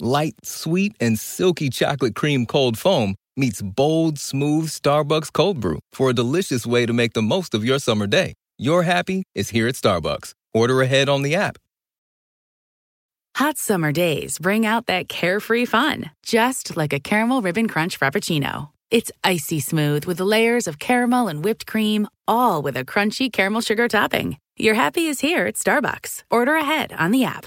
Light, sweet, and silky chocolate cream cold foam meets bold, smooth Starbucks cold brew for a delicious way to make the most of your summer day. Your happy is here at Starbucks. Order ahead on the app. Hot summer days bring out that carefree fun, just like a caramel ribbon crunch frappuccino. It's icy smooth with layers of caramel and whipped cream, all with a crunchy caramel sugar topping. Your happy is here at Starbucks. Order ahead on the app.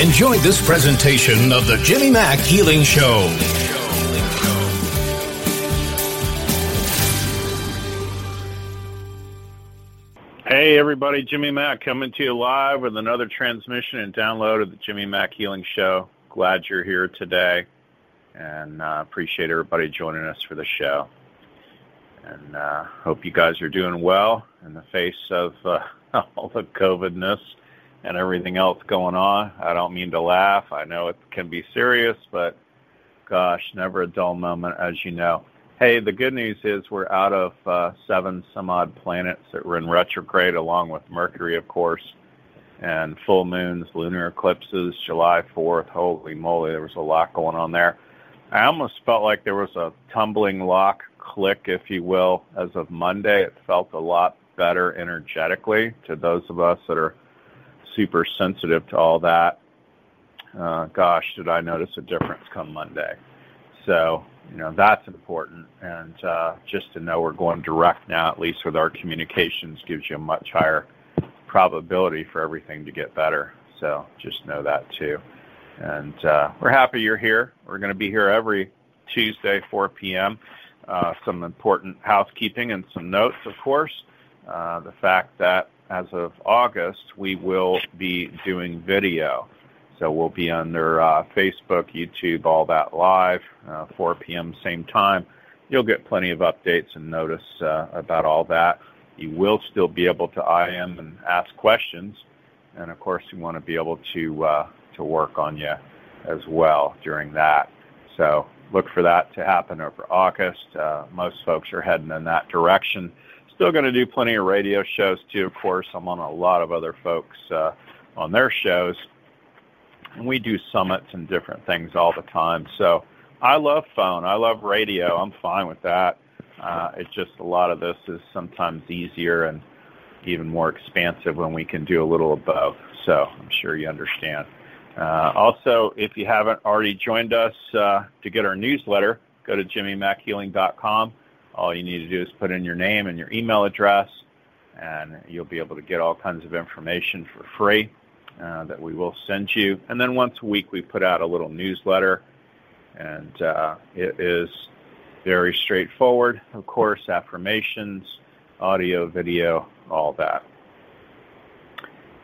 Enjoy this presentation of the Jimmy Mack Healing Show. Hey everybody, Jimmy Mack coming to you live with another transmission and download of the Jimmy Mack Healing Show. Glad you're here today and uh, appreciate everybody joining us for the show. And uh, hope you guys are doing well in the face of uh, all the COVIDness and everything else going on. I don't mean to laugh. I know it can be serious, but gosh, never a dull moment, as you know. Hey, the good news is we're out of uh, seven some odd planets that were in retrograde, along with Mercury, of course, and full moons, lunar eclipses, July 4th. Holy moly, there was a lot going on there. I almost felt like there was a tumbling lock click, if you will, as of Monday. It felt a lot better energetically to those of us that are super sensitive to all that. Uh, gosh, did I notice a difference come Monday? So, you know, that's important. And uh, just to know we're going direct now, at least with our communications, gives you a much higher probability for everything to get better. So just know that too. And uh, we're happy you're here. We're going to be here every Tuesday, 4 p.m. Uh, some important housekeeping and some notes, of course. Uh, the fact that as of August, we will be doing video. So we'll be under uh, Facebook, YouTube, all that live, uh, 4 p.m. same time. You'll get plenty of updates and notice uh, about all that. You will still be able to IM and ask questions, and of course, we want to be able to uh, to work on you as well during that. So look for that to happen over August. Uh, most folks are heading in that direction still going to do plenty of radio shows too. Of course, I'm on a lot of other folks uh, on their shows, and we do summits and different things all the time. So I love phone. I love radio. I'm fine with that. Uh, it's just a lot of this is sometimes easier and even more expansive when we can do a little of both. So I'm sure you understand. Uh, also, if you haven't already joined us uh, to get our newsletter, go to jimmymackhealing.com. All you need to do is put in your name and your email address, and you'll be able to get all kinds of information for free uh, that we will send you. And then once a week, we put out a little newsletter, and uh, it is very straightforward. Of course, affirmations, audio, video, all that.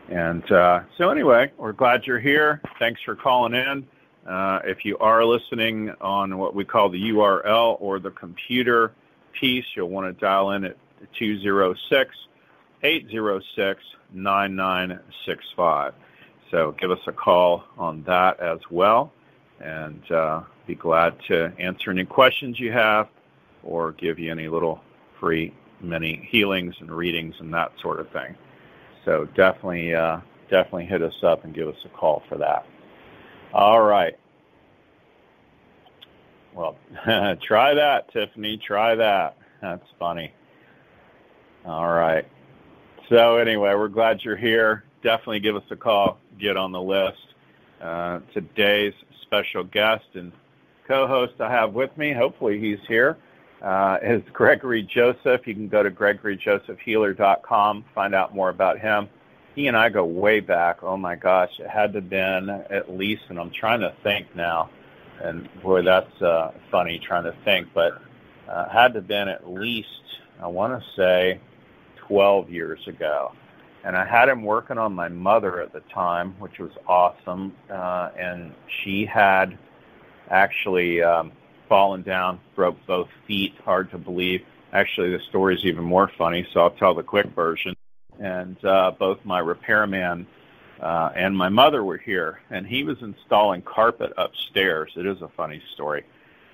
And uh, so, anyway, we're glad you're here. Thanks for calling in. Uh, if you are listening on what we call the URL or the computer piece, you'll want to dial in at 206 806 9965. So give us a call on that as well, and uh, be glad to answer any questions you have or give you any little free mini healings and readings and that sort of thing. So definitely, uh, definitely hit us up and give us a call for that. All right. Well, try that, Tiffany. Try that. That's funny. All right. So anyway, we're glad you're here. Definitely give us a call. Get on the list. Uh, today's special guest and co-host I have with me, hopefully he's here, uh, is Gregory Joseph. You can go to gregoryjosephhealer.com, find out more about him. He and I go way back. Oh my gosh, it had to have been at least, and I'm trying to think now, and boy, that's uh, funny trying to think, but uh, had to have been at least, I want to say, 12 years ago. And I had him working on my mother at the time, which was awesome. Uh, and she had actually um, fallen down, broke both feet, hard to believe. Actually, the story is even more funny, so I'll tell the quick version. And uh, both my repairman uh, and my mother were here, and he was installing carpet upstairs. It is a funny story,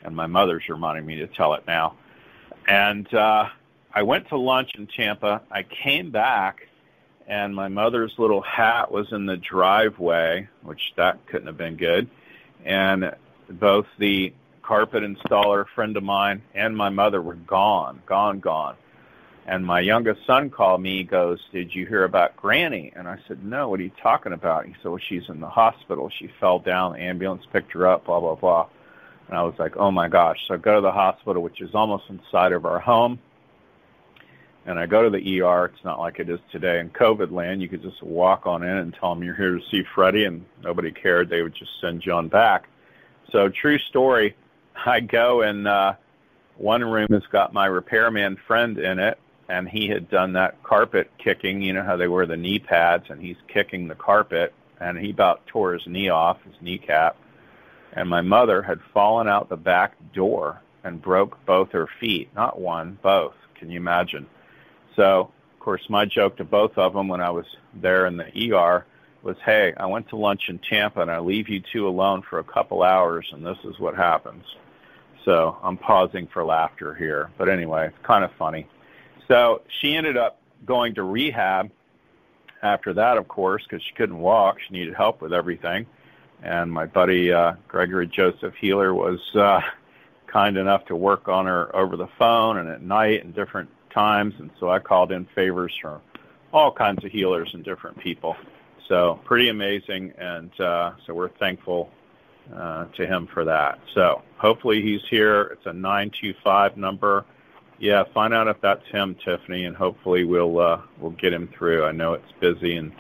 and my mother's reminding me to tell it now. And uh, I went to lunch in Tampa. I came back, and my mother's little hat was in the driveway, which that couldn't have been good. And both the carpet installer, friend of mine, and my mother were gone, gone, gone. And my youngest son called me. He goes, "Did you hear about Granny?" And I said, "No. What are you talking about?" He said, "Well, she's in the hospital. She fell down. The ambulance picked her up. Blah blah blah." And I was like, "Oh my gosh!" So I go to the hospital, which is almost inside of our home. And I go to the ER. It's not like it is today in COVID land. You could just walk on in and tell them you're here to see Freddie, and nobody cared. They would just send on back. So true story. I go and uh, one room has got my repairman friend in it, and he had done that carpet kicking. You know how they wear the knee pads, and he's kicking the carpet, and he about tore his knee off, his kneecap. And my mother had fallen out the back door and broke both her feet. Not one, both. Can you imagine? So, of course, my joke to both of them when I was there in the ER was, hey, I went to lunch in Tampa and I leave you two alone for a couple hours and this is what happens. So I'm pausing for laughter here. But anyway, it's kind of funny. So she ended up going to rehab after that, of course, because she couldn't walk. She needed help with everything. And my buddy uh, Gregory Joseph Healer was uh, kind enough to work on her over the phone and at night and different times. And so I called in favors from all kinds of healers and different people. So pretty amazing, and uh, so we're thankful uh, to him for that. So hopefully he's here. It's a 925 number. Yeah, find out if that's him, Tiffany, and hopefully we'll uh, we'll get him through. I know it's busy and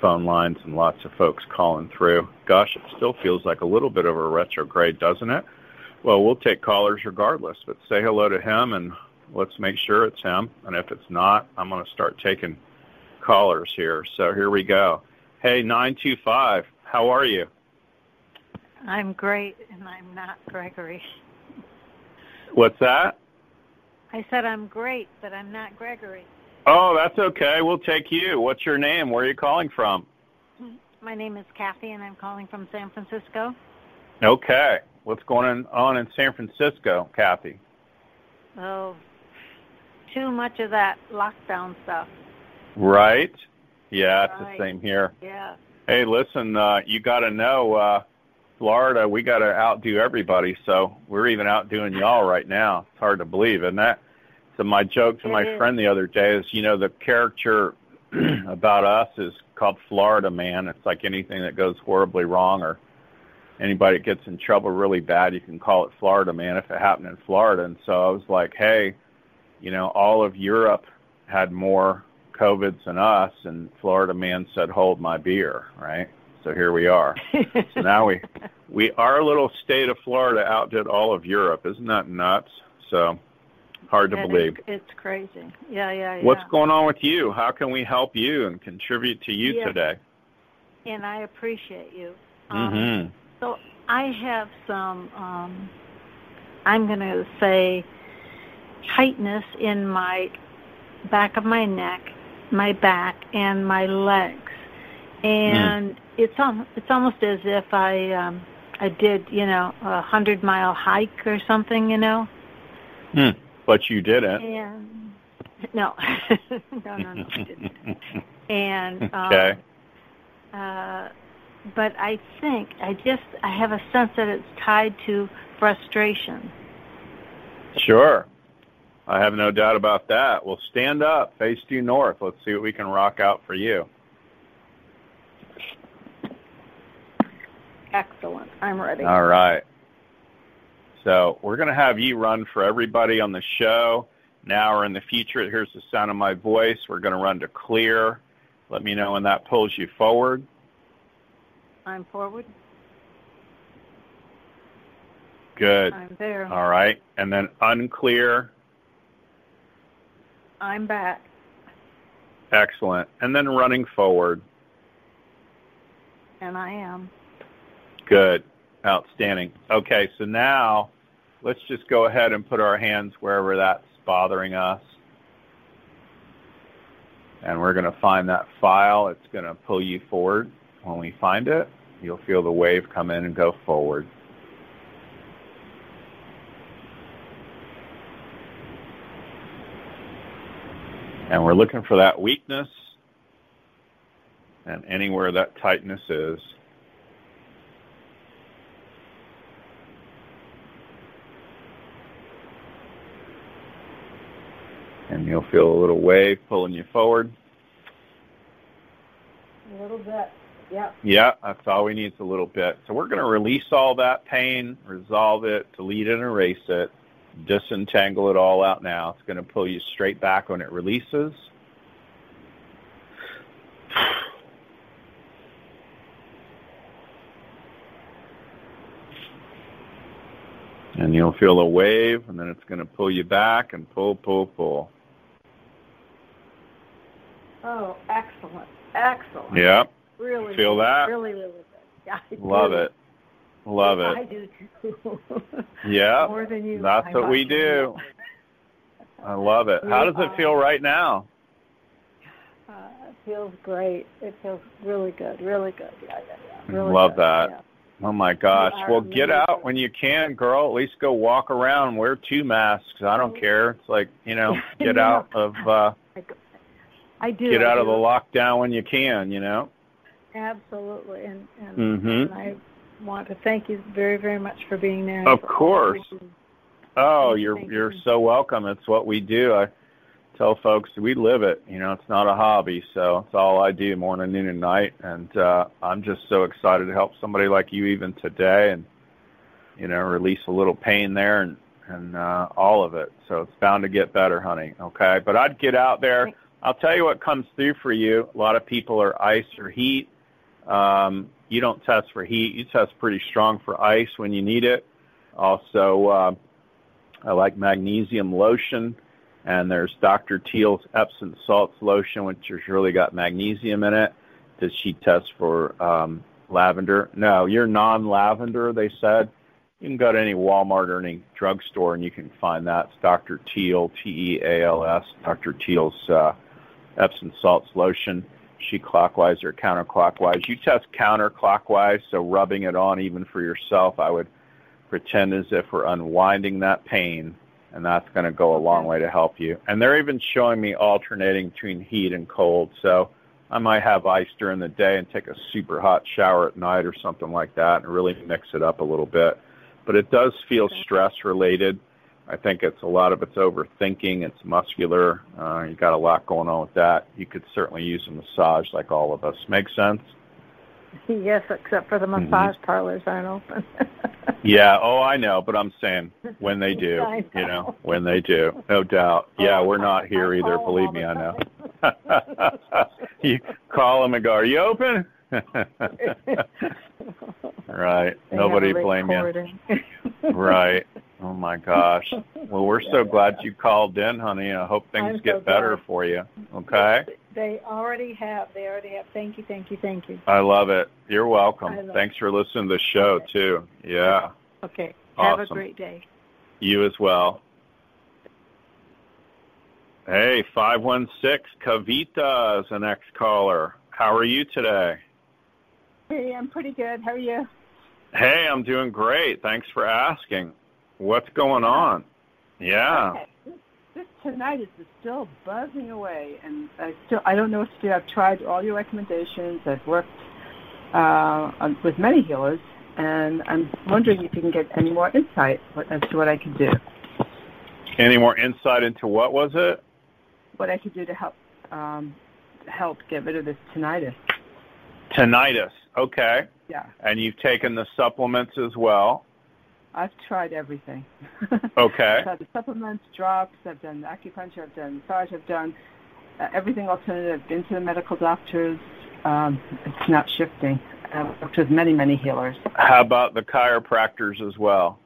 phone lines and lots of folks calling through. Gosh, it still feels like a little bit of a retrograde, doesn't it? Well, we'll take callers regardless, but say hello to him and let's make sure it's him. And if it's not, I'm going to start taking callers here. So here we go. Hey, 925, how are you? I'm great, and I'm not Gregory. What's that? I said I'm great, but I'm not Gregory. Oh, that's okay. We'll take you. What's your name? Where are you calling from? My name is Kathy, and I'm calling from San Francisco. Okay. What's going on in San Francisco, Kathy? Oh, too much of that lockdown stuff. Right. Yeah, it's Right. the same here. Yeah. Hey, listen, uh, you got to know, uh, Florida, we got to outdo everybody. So we're even outdoing y'all right now. It's hard to believe, isn't that? So my joke to my friend the other day is, you know, the character about us is called Florida Man. It's like anything that goes horribly wrong or anybody that gets in trouble really bad, you can call it Florida man if it happened in Florida. And so I was like, hey, you know, all of Europe had more COVIDs than us, and Florida man said, hold my beer, right? So here we are. so now we, we, our little state of Florida outdid all of Europe. Isn't that nuts? So hard to It is- believe. It's crazy. Yeah, yeah, yeah. What's going on with you? How can we help you and contribute to you Yeah. today? And I appreciate you. Um, hmm So I have some, um, I'm going to say, tightness in my back of my neck, my back, and my legs, and it's al- it's almost as if I um, I did you know a hundred mile hike or something, you know. Hmm. But you didn't. And no, no, no, no, I didn't. And um, Okay. uh, but I think I just I have a sense that it's tied to frustration. Sure. I have no doubt about that. Well, stand up, face due north. Let's see what we can rock out for you. Excellent. I'm ready. All right. So we're going to have you run for everybody on the show now or in the future. Here's the sound of my voice. We're going to run to clear. Let me know when that pulls you forward. I'm forward. Good. I'm there. All right. And then unclear. I'm back. Excellent. And then running forward. And I am. Good. Outstanding. Okay, so now let's just go ahead and put our hands wherever that's bothering us. And we're going to find that file. It's going to pull you forward. When we find it, you'll feel the wave come in and go forward. And we're looking for that weakness and anywhere that tightness is. And you'll feel a little wave pulling you forward. A little bit. Yeah. Yeah, that's all we need is a little bit. So we're going to release all that pain, resolve it, delete and erase it, disentangle it all out now. It's going to pull you straight back when it releases. And you'll feel a wave, and then it's going to pull you back and pull, pull, pull. Oh, excellent. Excellent. Yeah, Really. Feel that? Really, really good. Yeah, I love do. it. Love it. I it. do too. Yeah, More than you. that's I what we do. I love it. How does it feel right now? Uh, it feels great. It feels really good. Really good. Yeah, yeah, yeah. Really Love good. that. Yeah. Oh my gosh. Well, get out when you can, girl. At least go walk around, wear two masks. I don't care. It's like, you know, get out of uh I do. get out of the lockdown when you can, you know. Absolutely. And and, Mhm. and I want to thank you very, very much for being there. Of course. Oh, you, you're you're you. so welcome. It's what we do. I tell folks we live it. You know, it's not a hobby, so it's all I do morning, noon, and night. And uh, I'm just so excited to help somebody like you even today, and you know, release a little pain there and and uh, all of it. So it's bound to get better, honey. Okay, but I'd get out there. I'll tell you what comes through for you. A lot of people are ice or heat. Um, you don't test for heat. You test pretty strong for ice when you need it. Also, uh, I like magnesium lotion, and there's Dr. Teal's Epsom salts lotion, which has really got magnesium in it. Does she test for um, lavender? No, you're non-lavender. They said you can go to any Walmart or any drugstore, and you can find that. It's Dr. Teal, T-E-A-L-S, Dr. Teal's uh, Epsom salts lotion. She clockwise or counterclockwise. You test counterclockwise, so rubbing it on even for yourself. I would pretend as if we're unwinding that pain, and that's going to go a long way to help you. And they're even showing me alternating between heat and cold. So I might have ice during the day and take a super hot shower at night or something like that and really mix it up a little bit. But it does feel stress related. I think it's a lot of it's overthinking. It's muscular. Uh, you got a lot going on with that. You could certainly use a massage like all of us. Make sense? Yes, except for the Mm-hmm. massage parlors aren't open. Yeah, oh, I know, but I'm saying when they do, I you know, know. when they do, no doubt. Yeah, we're not here either. Believe me, I know. you call them and go, "Are you open?" right. They Nobody blame you. Right. Oh my gosh. Well, we're so glad you called in, honey. I hope things I'm so get better glad. for you. Okay. They already have. They already have. Thank you, thank you, thank you. I love it. You're welcome. Thanks for listening to the show too. Yeah. Okay. Have a great day. You as well. Hey, 516 Kavita is the next caller. How are you today? Hey, I'm pretty good. How are you? Hey, I'm doing great. Thanks for asking. What's going on? Yeah. Okay. This, this tinnitus is still buzzing away, and I still I don't know what to do. I've tried all your recommendations. I've worked uh, on, with many healers, and I'm wondering if you can get any more insight as to what I could do. Any more insight into what was it? What I could do to help um, help get rid of this tinnitus. Tinnitus. Okay. Yeah, And you've taken the supplements as well. I've tried everything. Okay. I've tried the supplements, drops. I've done acupuncture. I've done massage. I've done uh, everything alternative. Been to the medical doctors. Um, it's not shifting. I've worked with many, many healers. How about the chiropractors as well?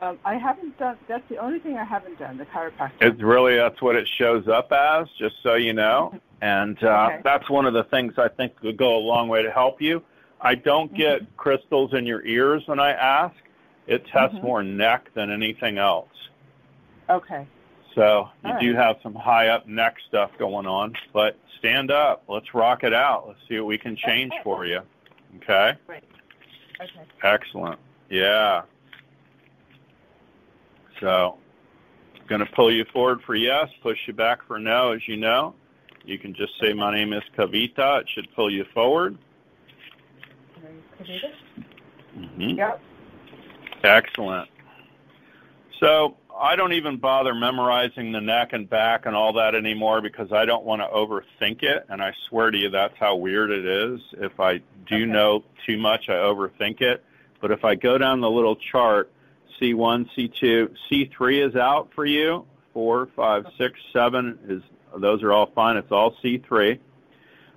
Um, I haven't done. That's the only thing I haven't done. The chiropractor. It's really that's what it shows up as, just so you know. And uh, Okay. that's one of the things I think would go a long way to help you. I don't get crystals in your ears when I ask. It tests Mhm. more neck than anything else. Okay. So you do right. have some high up neck stuff going on, but stand up. Let's rock it out. Let's see what we can change for you. Okay? Great. Okay. Excellent. Yeah. So, going to pull you forward for yes, push you back for no, as you know. You can just say, my name is Kavita. It should pull you forward. hmm Yep. Excellent. So I don't even bother memorizing the neck and back and all that anymore because I don't want to overthink it. And I swear to you, that's how weird it is. If I do Okay. know too much, I overthink it. But if I go down the little chart, C1, C2, C3 is out for you. Four, five, six, seven is those are all fine. It's all C3.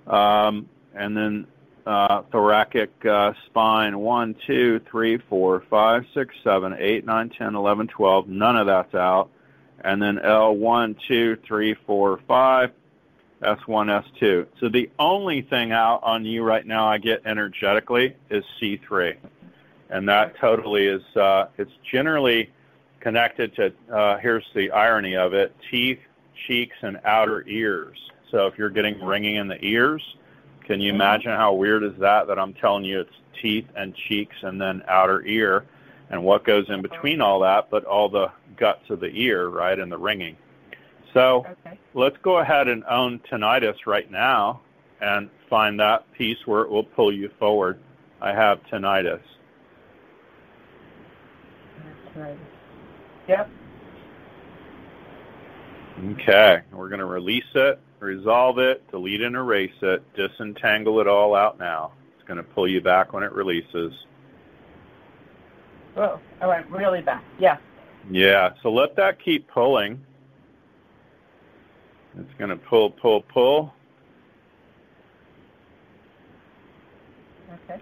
Um, and then uh, thoracic uh, spine, one, two, three, four, five, six, seven, eight, nine, ten, eleven, twelve. None of that's out. And then L, one, two, three, four, five. S1, S2. So the only thing out on you right now I get energetically is C3. And that totally is, uh, it's generally connected to, uh, here's the irony of it, teeth, cheeks, and outer ears. So if you're getting ringing in the ears, can you imagine how weird is that? That I'm telling you it's teeth and cheeks and then outer ear, and what goes in between all that, but all the guts of the ear, right, and the ringing. So Okay. let's go ahead and own tinnitus right now and find that piece where it will pull you forward. I have tinnitus. That's right. Yep. Okay, we're going to release it, resolve it, delete and erase it, disentangle it all out now. It's going to pull you back when it releases. Whoa. I went really back. Yeah. Yeah, so let that keep pulling. It's going to pull, pull, pull. Okay.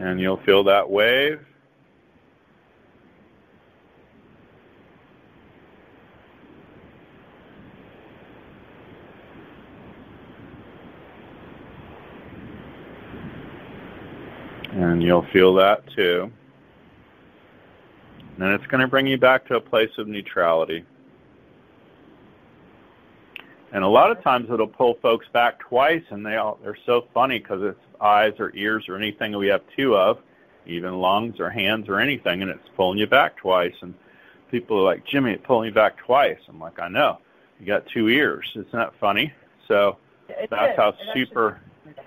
And you'll feel that wave. And you'll feel that too. And it's going to bring you back to a place of neutrality. And a lot of times it'll pull folks back twice, and they all, they're so funny because it's eyes or ears or anything we have two of, even lungs or hands or anything, and it's pulling you back twice. And people are like, Jimmy, it pulled me back twice. I'm like, I know. You got two ears. Isn't that funny? So It that's did. how It actually super.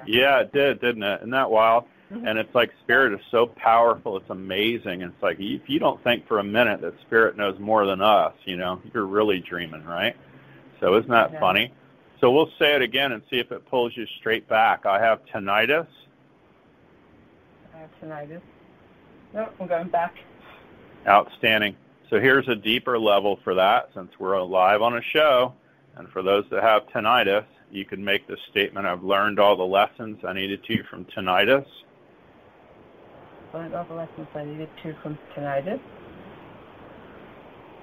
Yeah, it did, didn't it? Isn't that wild? Mhm. And it's like spirit is so powerful. It's amazing. And it's like if you don't think for a minute that spirit knows more than us, you know, you're really dreaming, right? So isn't that Yeah. funny? So we'll say it again and see if it pulls you straight back. I have tinnitus. I have tinnitus. No, I'm going back. Outstanding. So here's a deeper level for that since we're live on a show. And for those that have tinnitus, you can make the statement, I've learned all the lessons I needed to from tinnitus. Learned all the lessons I needed to from tinnitus.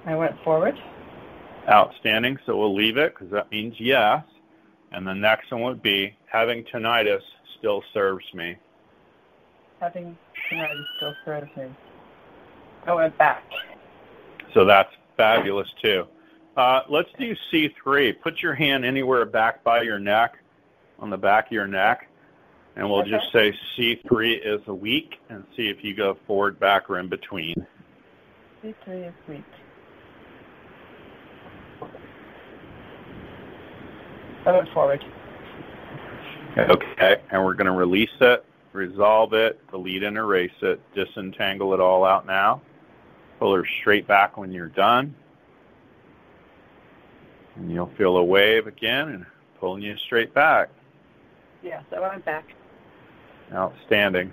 I went forward. Outstanding. So we'll leave it because that means yes. And the next one would be having tinnitus still serves me. Having tinnitus still serves me. I went back. So that's fabulous too. Uh, let's do C3. Put your hand anywhere back by your neck, on the back of your neck, and we'll Okay. just say C3 is a weak and see if you go forward, back, or in between. C3 is weak. I went forward. Okay, and we're going to release it, resolve it, delete and erase it, disentangle it all out now. Pull her straight back when you're done. And you'll feel a wave again and pulling you straight back. Yes, I went back. Outstanding.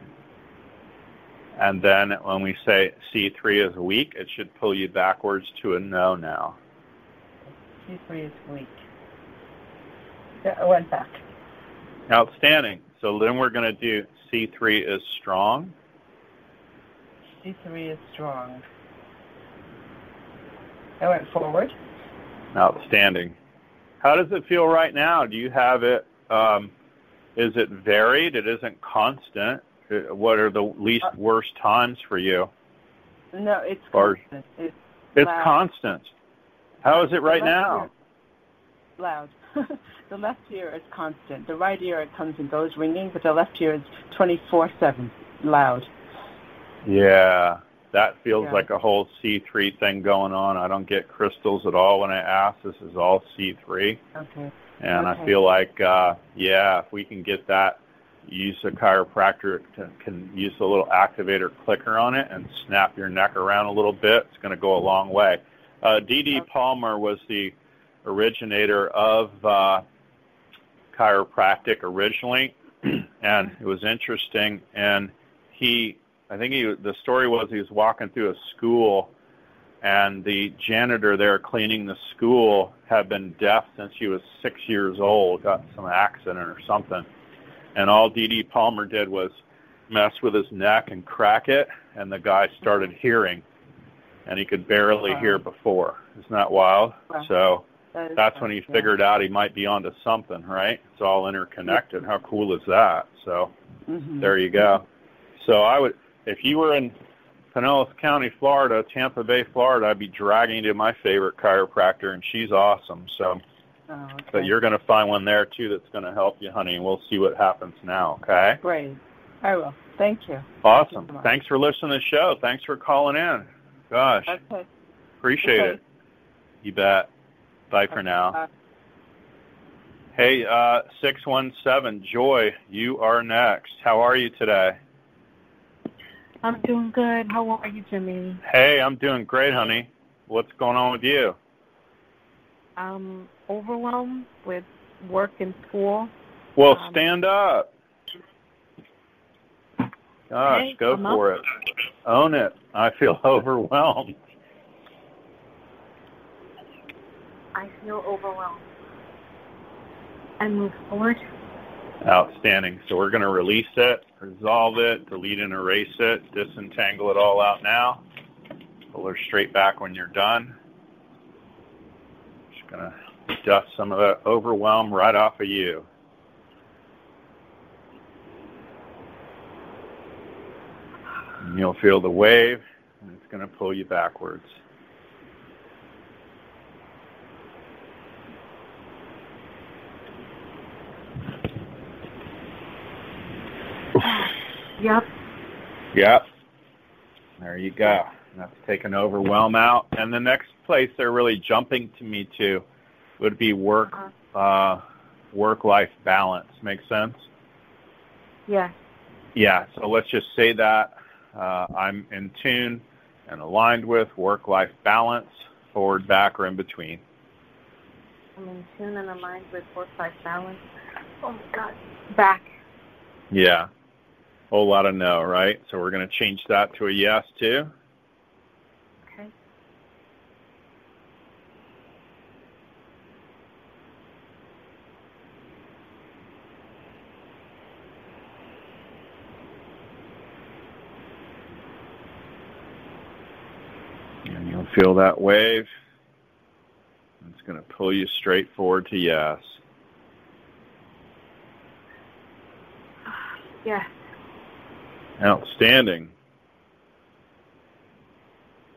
And then when we say C3 is weak, it should pull you backwards to a no now. C3 is weak. Yeah, I went back. Outstanding. So then we're going to do C3 is strong. C3 is strong. I went forward. Outstanding. How does it feel right now? Do you have it? Um, is it varied? It isn't constant. Uh, What are the least Uh, worst times for you? No, it's Or- constant. It's It's constant. How is it right now? ear- Loud. the left ear is constant. The right ear it comes and goes ringing, but the left ear is 24/7 loud. Yeah, that feels Yeah. like a whole C3 thing going on. I don't get crystals at all when I ask. This is all C3. Okay. And I feel like, uh, yeah, if we can get that, use a chiropractor to, can use a little activator clicker on it and snap your neck around a little bit. It's going to go a long way. Uh, D.D. Palmer was the originator of uh, chiropractic originally, and it was interesting. And he, I think he, the story was he was walking through a school and the janitor there cleaning the school had been deaf since he was six years old, got some accident or something. And all D.D. Palmer did was mess with his neck and crack it, and the guy started hearing, and he could barely Wow. hear before. Isn't that wild? Wow. So That that's when he yeah. figured out he might be onto something, right? It's all interconnected. How cool is that? So Mhm. there you go. So I would, if you were in Pinellas County, Florida, Tampa Bay, Florida, I'd be dragging you to my favorite chiropractor, and she's awesome. So, Oh, okay. but you're going to find one there too that's going to help you, honey. And we'll see what happens now. Okay? great. I will. Thank you. Awesome. so. Thanks for listening to the show. Thanks for calling in. Gosh, Okay. appreciate okay. it. You bet. Bye for now. Uh, Hey, uh, 617, Joy, you are next. How are you today? I'm doing good. How are you, Jimmy? Hey, I'm doing great, honey. What's going on with you? I'm overwhelmed with work and school. Well, Um, stand up. Gosh, go I'm for it. Own it. I feel overwhelmed. I feel overwhelmed. I move forward. Outstanding. So we're going to release it, resolve it, delete and erase it, disentangle it all out now. Pull her straight back when you're done. Just to dust some of that overwhelm right off of you. And you'll feel the wave, and it's to pull you backwards. Yep. Yep. There you go. That's taken overwhelm out. And the next place they're really jumping to me to would be work uh, work life balance. Make sense? Yeah. Yeah. So let's just say that uh, I'm in tune and aligned with work life balance, forward, back, or in between. I'm in tune and aligned with work-life balance. Oh my God. Back. Yeah. Whole lot of no, right? So we're going to change that to a yes too. Okay. And you'll feel that wave. It's going to pull you straight forward to yes. Yes. Outstanding.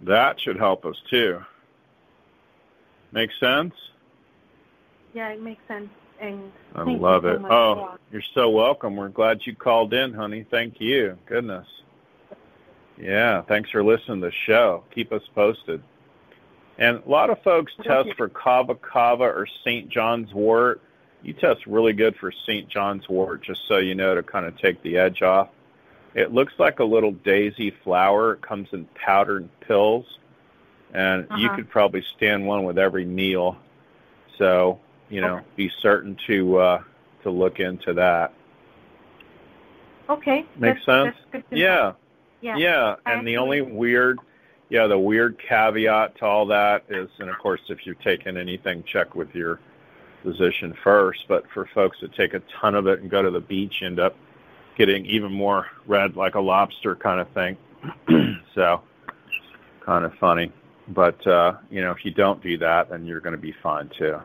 That should help us too. Make sense? Yeah, it makes sense. And I love so it. Oh, you're so welcome. We're glad you called in, honey. Thank you. Goodness. Yeah, thanks for listening to the show. Keep us posted. And a lot of folks test for Kava Kava or St. John's wort. You test really good for St. John's wort, just so you know to kind of take the edge off. It looks like a little daisy flower. It comes in powdered pills, and you Uh-huh. could probably stand one with every meal. So, you know, be certain to uh, to look into that. Okay. Makes that's, sense? That's. Yeah. Yeah. Yeah, and the only weird, yeah, the weird caveat to all that is, and of course, if you're taking anything, check with your physician first. But for folks that take a ton of it and go to the beach, end up getting even more red, like a lobster kind of thing. so, kind of funny. But uh, you know, if you don't do that, then you're going to be fine too.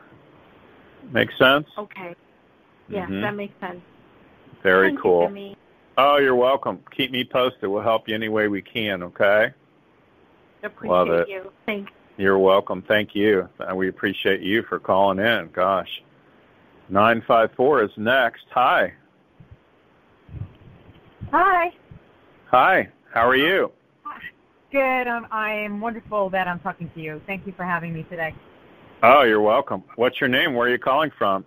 Make sense? Okay. Yeah, Mhm. that makes sense. Very Thank cool. You, Oh, you're welcome. Keep me posted. We'll help you any way we can. Okay. Appreciate Love it. you. Thanks. You're welcome. Thank you. And we appreciate you for calling in. Gosh. 954 is next. Hi. Hi. Hi. How are you? Good. Um, I am wonderful that I'm talking to you. Thank you for having me today. Oh, you're welcome. What's your name? Where are you calling from?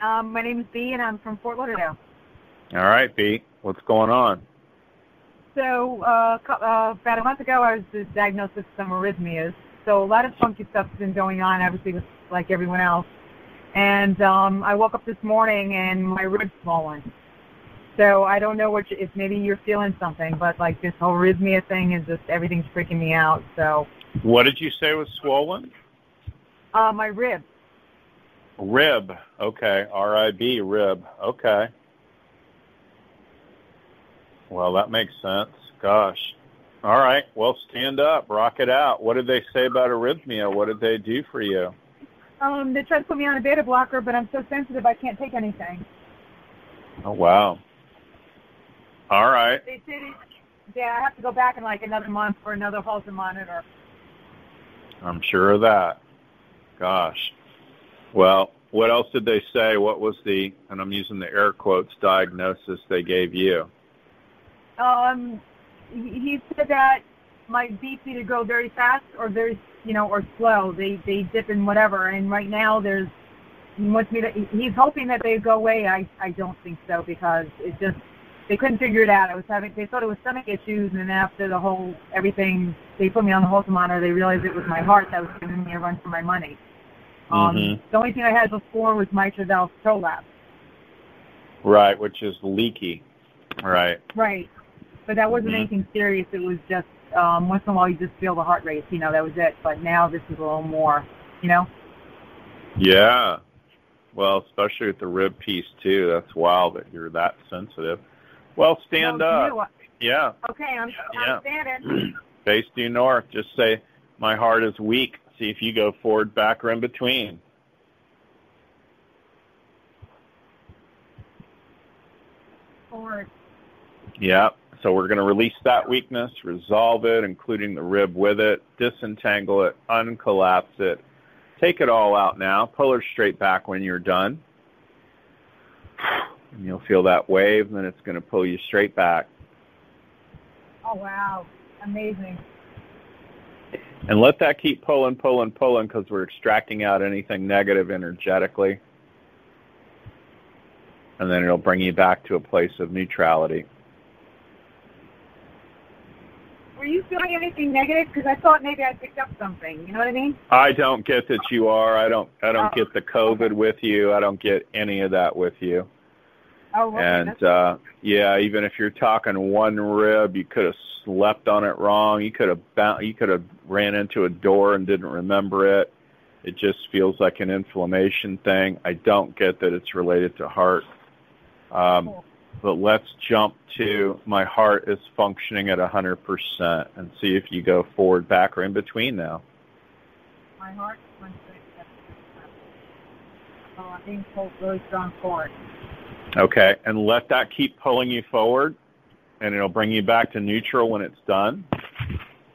Um, my name is Bee, and I'm from Fort Lauderdale. All right, Pete. What's going on? So uh, uh, about a month ago, I was diagnosed with some arrhythmias. So a lot of funky stuff's been going on, obviously, with, like everyone else. And um, I woke up this morning and my ribs swollen. So I don't know what you, if maybe you're feeling something, but like this whole arrhythmia thing is just everything's freaking me out. So What did you say was swollen? uh, my rib. Rib. Okay. R I B, rib. Okay. Well, that makes sense. Gosh. All right. Well, stand up. Rock it out. What did they say about arrhythmia? What did they do for you? Um, they tried to put me on a beta blocker, but I'm so sensitive I can't take anything. Oh, wow. All right. They said, it, yeah, I have to go back in like another month for another Holter monitor. I'm sure of that. Gosh. Well, what else did they say? What was the, and I'm using the air quotes, diagnosis they gave you? Um, he he said that my beats to go very fast or very, you know, or slow. They they dip in whatever. And right now there's he wants me to. He's hoping that they go away. I I don't think so because it just they couldn't figure it out. I was having they thought it was stomach issues, and then after the whole everything, they put me on the Holter monitor. They realized it was my heart that was giving me a run for my money. Um, Mhm. The only thing I had before was mitral valve prolapse. Right, which is leaky. Right. Right. But that wasn't Mhm. anything serious. It was just um, once in a while you just feel the heart race. You know, that was it. But now this is a little more. You know. Yeah. Well, especially with the rib piece too. That's wild that you're that sensitive. Well, stand Well, up. you? Yeah. Okay, I'm, Yeah. I'm standing. Face due north. Just say, my heart is weak. See if you go forward, back, or in between. Forward. Yep. So we're going to release that weakness, resolve it, including the rib with it, disentangle it, uncollapse it. Take it all out now. Pull her straight back when you're done. And you'll feel that wave, and then it's going to pull you straight back. Oh wow, amazing. And let that keep pulling, pulling, pulling because we're extracting out anything negative energetically. And then it'll bring you back to a place of neutrality. Were you feeling anything negative? Because I thought maybe I picked up something. You know what I mean? I don't get that you are. I don't. I don't Oh, get the COVID with you. I don't get any of that with you. Oh, okay. And that's- uh yeah, even if you're talking one rib, you could have slept on it wrong. You could have bou- you could have ran into a door and didn't remember it. It just feels like an inflammation thing. I don't get that it's related to heart. Um but let's jump to my heart is functioning at 100% and see if you go forward, back, or in between now. my heart went straight. Oh, I'm being pulled really strong forward. Okay, and let that keep pulling you forward, and it'll bring you back to neutral when it's done,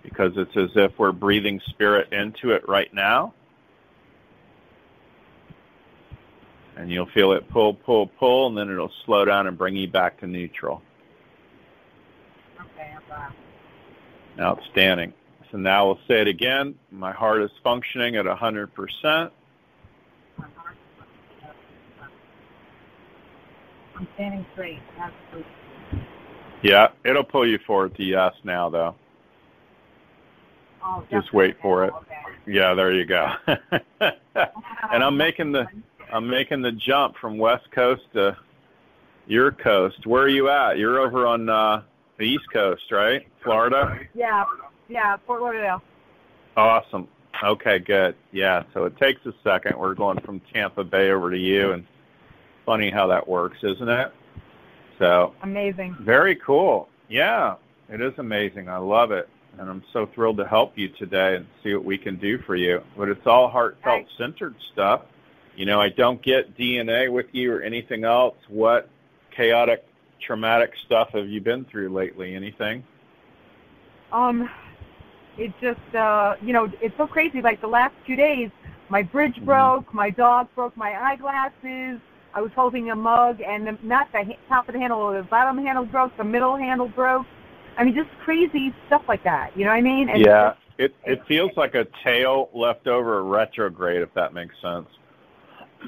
because it's as if we're breathing spirit into it right now. And you'll feel it pull, pull, pull, and then it'll slow down and bring you back to neutral. Okay, I'm back. Outstanding. So now we'll say it again. My heart is functioning at 100%. My heart I'm standing straight. Absolutely. Yeah, it'll pull you forward to yes now, though. Oh, Just wait for it. Okay. Yeah, there you go. and I'm making the I'm making the jump from West Coast to your coast. Where are you at? You're over on uh, the East Coast, right? Florida. Yeah, yeah, Fort Lauderdale. Awesome. Okay, good. Yeah, so it takes a second. We're going from Tampa Bay over to you, and funny how that works, isn't it? So Amazing. very cool. Yeah, it is amazing. I love it. And I'm so thrilled to help you today and see what we can do for you. But it's all heartfelt centered stuff. You know, I don't get DNA with you or anything else. What chaotic, traumatic stuff have you been through lately? Anything? Um, it just, uh, you know, it's so crazy. Like the last two days, my bridge broke, my dog broke my eyeglasses. I was holding a mug, and the, not the ha- top of the handle, or the bottom handle broke, the middle handle broke. I mean, just crazy stuff like that. You know what I mean? And yeah, it it feels like a tail left over a retrograde, if that makes sense.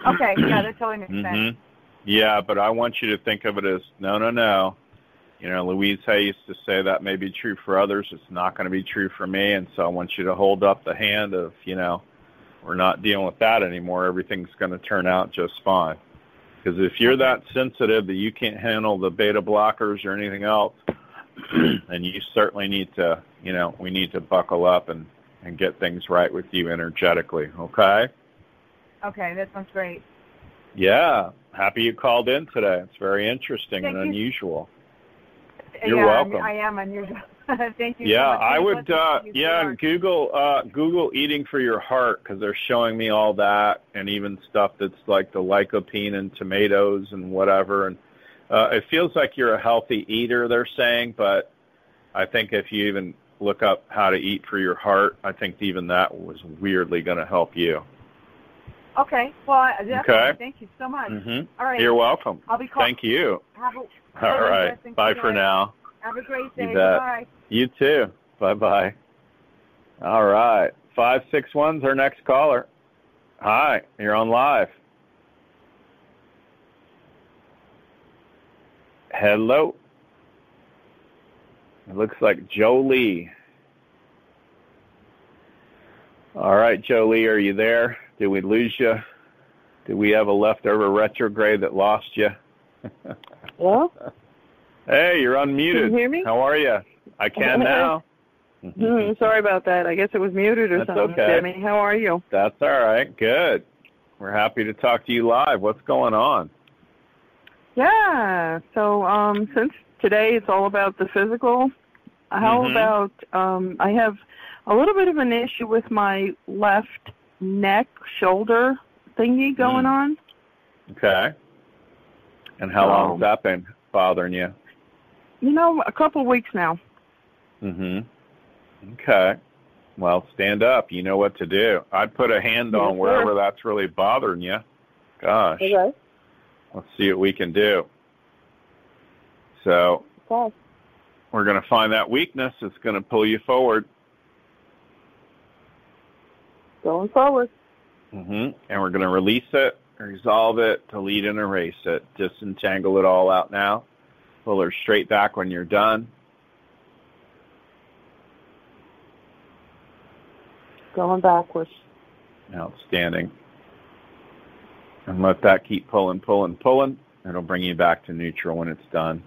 Okay, yeah, that totally makes hmm sense. Yeah, but I want you to think of it as no, no, no. You know, Louise Hay used to say that may be true for others. It's not going to be true for me, and so I want you to hold up the hand of, you know, we're not dealing with that anymore. Everything's going to turn out just fine. Because if you're that sensitive that you can't handle the beta blockers or anything else, then you certainly need to, you know, we need to buckle up and and get things right with you energetically. Okay? Okay, that sounds great. Yeah. Happy you called in today. It's very interesting Thank and you. unusual. You're yeah, welcome. I am unusual. Thank you. Yeah, much. I would. uh Yeah, and Google uh Google eating for your heart because they're showing me all that, and even stuff that's like the lycopene in tomatoes and whatever. And uh it feels like you're a healthy eater. They're saying, but I think if you even look up how to eat for your heart, I think even that was weirdly going to help you. Okay. Well, I- definitely. Okay. Thank you so much. hmm All right. You're welcome. I'll be call- Thank you. Have a, All a Bye for now. Have a great You day. bet. Bye. You too. Bye bye. All right. Five six one's our next caller. Hi, you're on live. Hello. It looks like Jolie. All right, Jolie, are you there? Did we lose you? Did we have a leftover retrograde that lost you? Hello? Hey, you're unmuted. Can you hear me? How are you? I can now. Hmm, sorry about that. I guess it was muted or That's something. okay. Demi, how are you? That's all right. Good. We're happy to talk to you live. What's going on? Yeah. So um, since today it's all about the physical, how Mhm. about um, I have a little bit of an issue with my left neck shoulder thingy going Mm. on. Okay. And how long has Um, that been bothering you? You know, a couple of weeks now. Mm-hmm. Okay. Well, stand up. You know what to do. I'd put a hand Yes, on sir. wherever that's really bothering you. Gosh. Okay. Let's see what we can do. So Okay. we're going to find that weakness. It's going to pull you forward. Going forward. Mm-hmm. And we're going to release it, resolve it, delete and erase it. Disentangle it all out now. Pull her straight back when you're done. Going backwards. Outstanding. And let that keep pulling, pulling, pulling. It'll bring you back to neutral when it's done.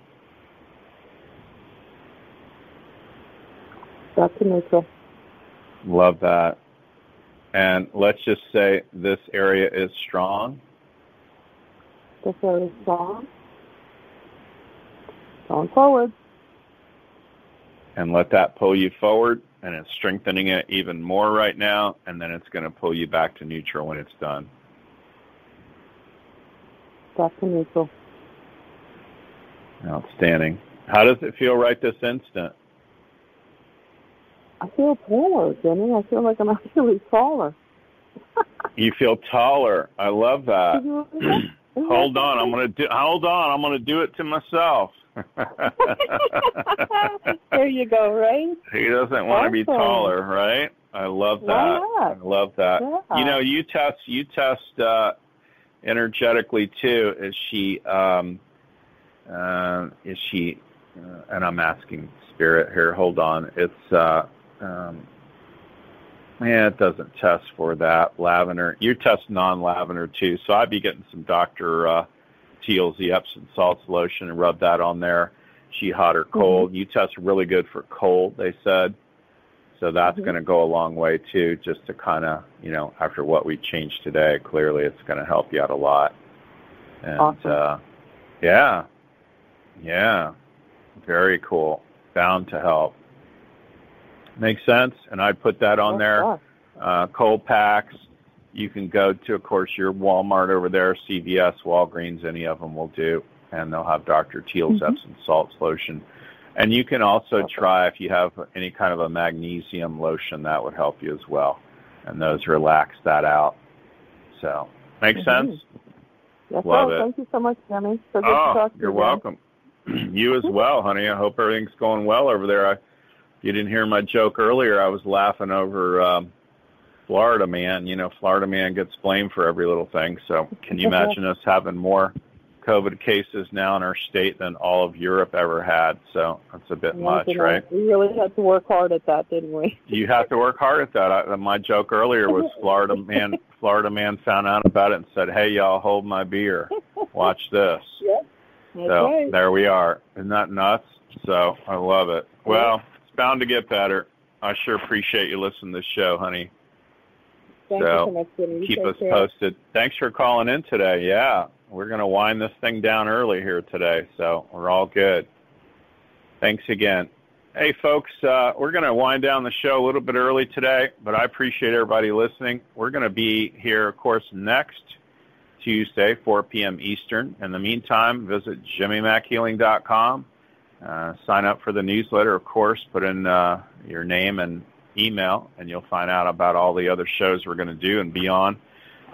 Back to neutral. Love that. And let's just say this area is strong. This area is strong. Going forward. And let that pull you forward. And it's strengthening it even more right now. And then it's going to pull you back to neutral when it's done. Back to neutral. Outstanding. How does it feel right this instant? I feel taller, Jimmy. I feel like I'm actually taller. You feel taller. I love that. hold on, I'm gonna do. Hold on, I'm gonna do it to myself. there you go, right? He doesn't want to be taller, right? I love that. I love that. Yeah. You know, you test you test uh energetically too. Is she um uh is she uh, and I'm asking spirit here, hold on. It's uh um yeah, it doesn't test for that. Lavender. You test non lavender too, so I'd be getting some Dr. uh Teal's the Epsom salts lotion and rub that on there. She hot or cold. You test really good for cold, they said. So that's Mhm. going to go a long way too, just to kind of, you know, after what we changed today, clearly it's going to help you out a lot. And Awesome. uh, yeah, yeah, very cool. Bound to help. Makes sense. And I'd put that on there. Uh, cold packs. You can go to, of course, your Walmart over there, CVS, Walgreens, any of them will do, and they'll have Dr. Teal's Mhm. Epsom salts lotion. And you can also try if you have any kind of a magnesium lotion that would help you as well, and those relax that out. So, make Mhm. sense? Yes, Love sir. it. Thank you so much, Jimmy. So good to Oh, talk to you're again. welcome. you as well, honey. I hope everything's going well over there. I, you didn't hear my joke earlier, I was laughing over um, Florida man. You know, Florida man gets blamed for every little thing. So, can you imagine us having more COVID cases now in our state than all of Europe ever had? So, that's a bit Yes, much, right? We really had to work hard at that, didn't we? You have to work hard at that. I, my joke earlier was Florida man. Florida man found out about it and said, "Hey, y'all, hold my beer. Watch this." That's so right. there we are. Isn't that nuts? So I love it. Well, it's bound to get better. I sure appreciate you listening to the show, honey. Thank so you so much, Jimmy. Keep us care. posted. Thanks for calling in today. Yeah, we're going to wind this thing down early here today, so we're all good. Thanks again. Hey, folks, uh, we're going to wind down the show a little bit early today, but I appreciate everybody listening. We're going to be here, of course, next Tuesday, 4 p.m. Eastern. In the meantime, visit jimmymackhealing.com. Uh, sign up for the newsletter, of course. Put in uh, your name and email, and you'll find out about all the other shows we're going to do and beyond.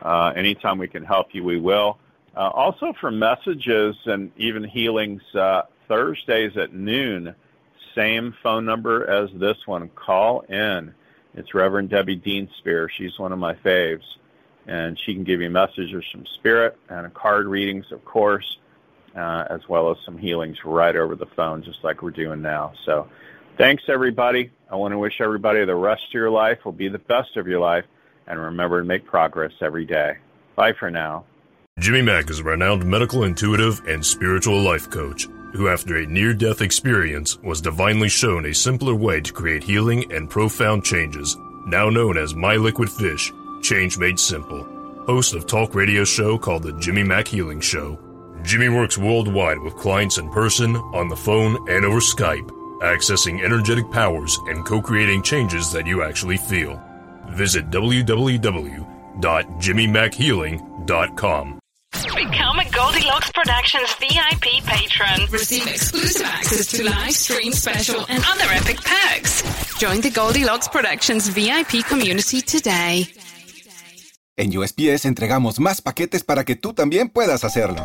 Uh, anytime we can help you, we will. Uh, also, for messages and even healings, uh, Thursdays at noon, same phone number as this one. Call in. It's Reverend Debbie Dean Spear. She's one of my faves. And she can give you messages from spirit and card readings, of course, uh, as well as some healings right over the phone, just like we're doing now. So thanks, everybody. I want to wish everybody the rest of your life will be the best of your life. And remember to make progress every day. Bye for now. Jimmy Mack is a renowned medical intuitive and spiritual life coach who, after a near death experience, was divinely shown a simpler way to create healing and profound changes, now known as Miracle Shift Change Made Simple. Host of talk radio show called The Jimmy Mack Healing Show. Jimmy works worldwide with clients in person, on the phone, and over Skype, accessing energetic powers and co creating changes that you actually feel. Visit www.jimmymackhealing.com. Become a Goldilocks Productions VIP patron. Receive exclusive access to live stream special and other epic perks. Join the Goldilocks Productions VIP community today. En USPS entregamos más paquetes para que tú también puedas hacerlo.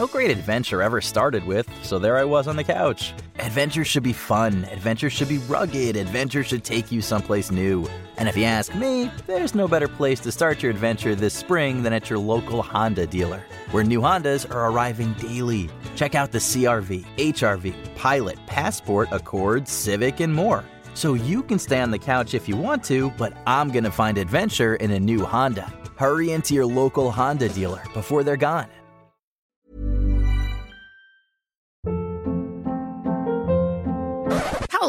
No great adventure ever started with, so there I was on the couch. Adventure should be fun. Adventure should be rugged. Adventure should take you someplace new. And if you ask me, there's no better place to start your adventure this spring than at your local Honda dealer, where new Hondas are arriving daily. Check out the CRV, HRV, Pilot, Passport, Accord, Civic, and more. So you can stay on the couch if you want to, but I'm going to find adventure in a new Honda. Hurry into your local Honda dealer before they're gone.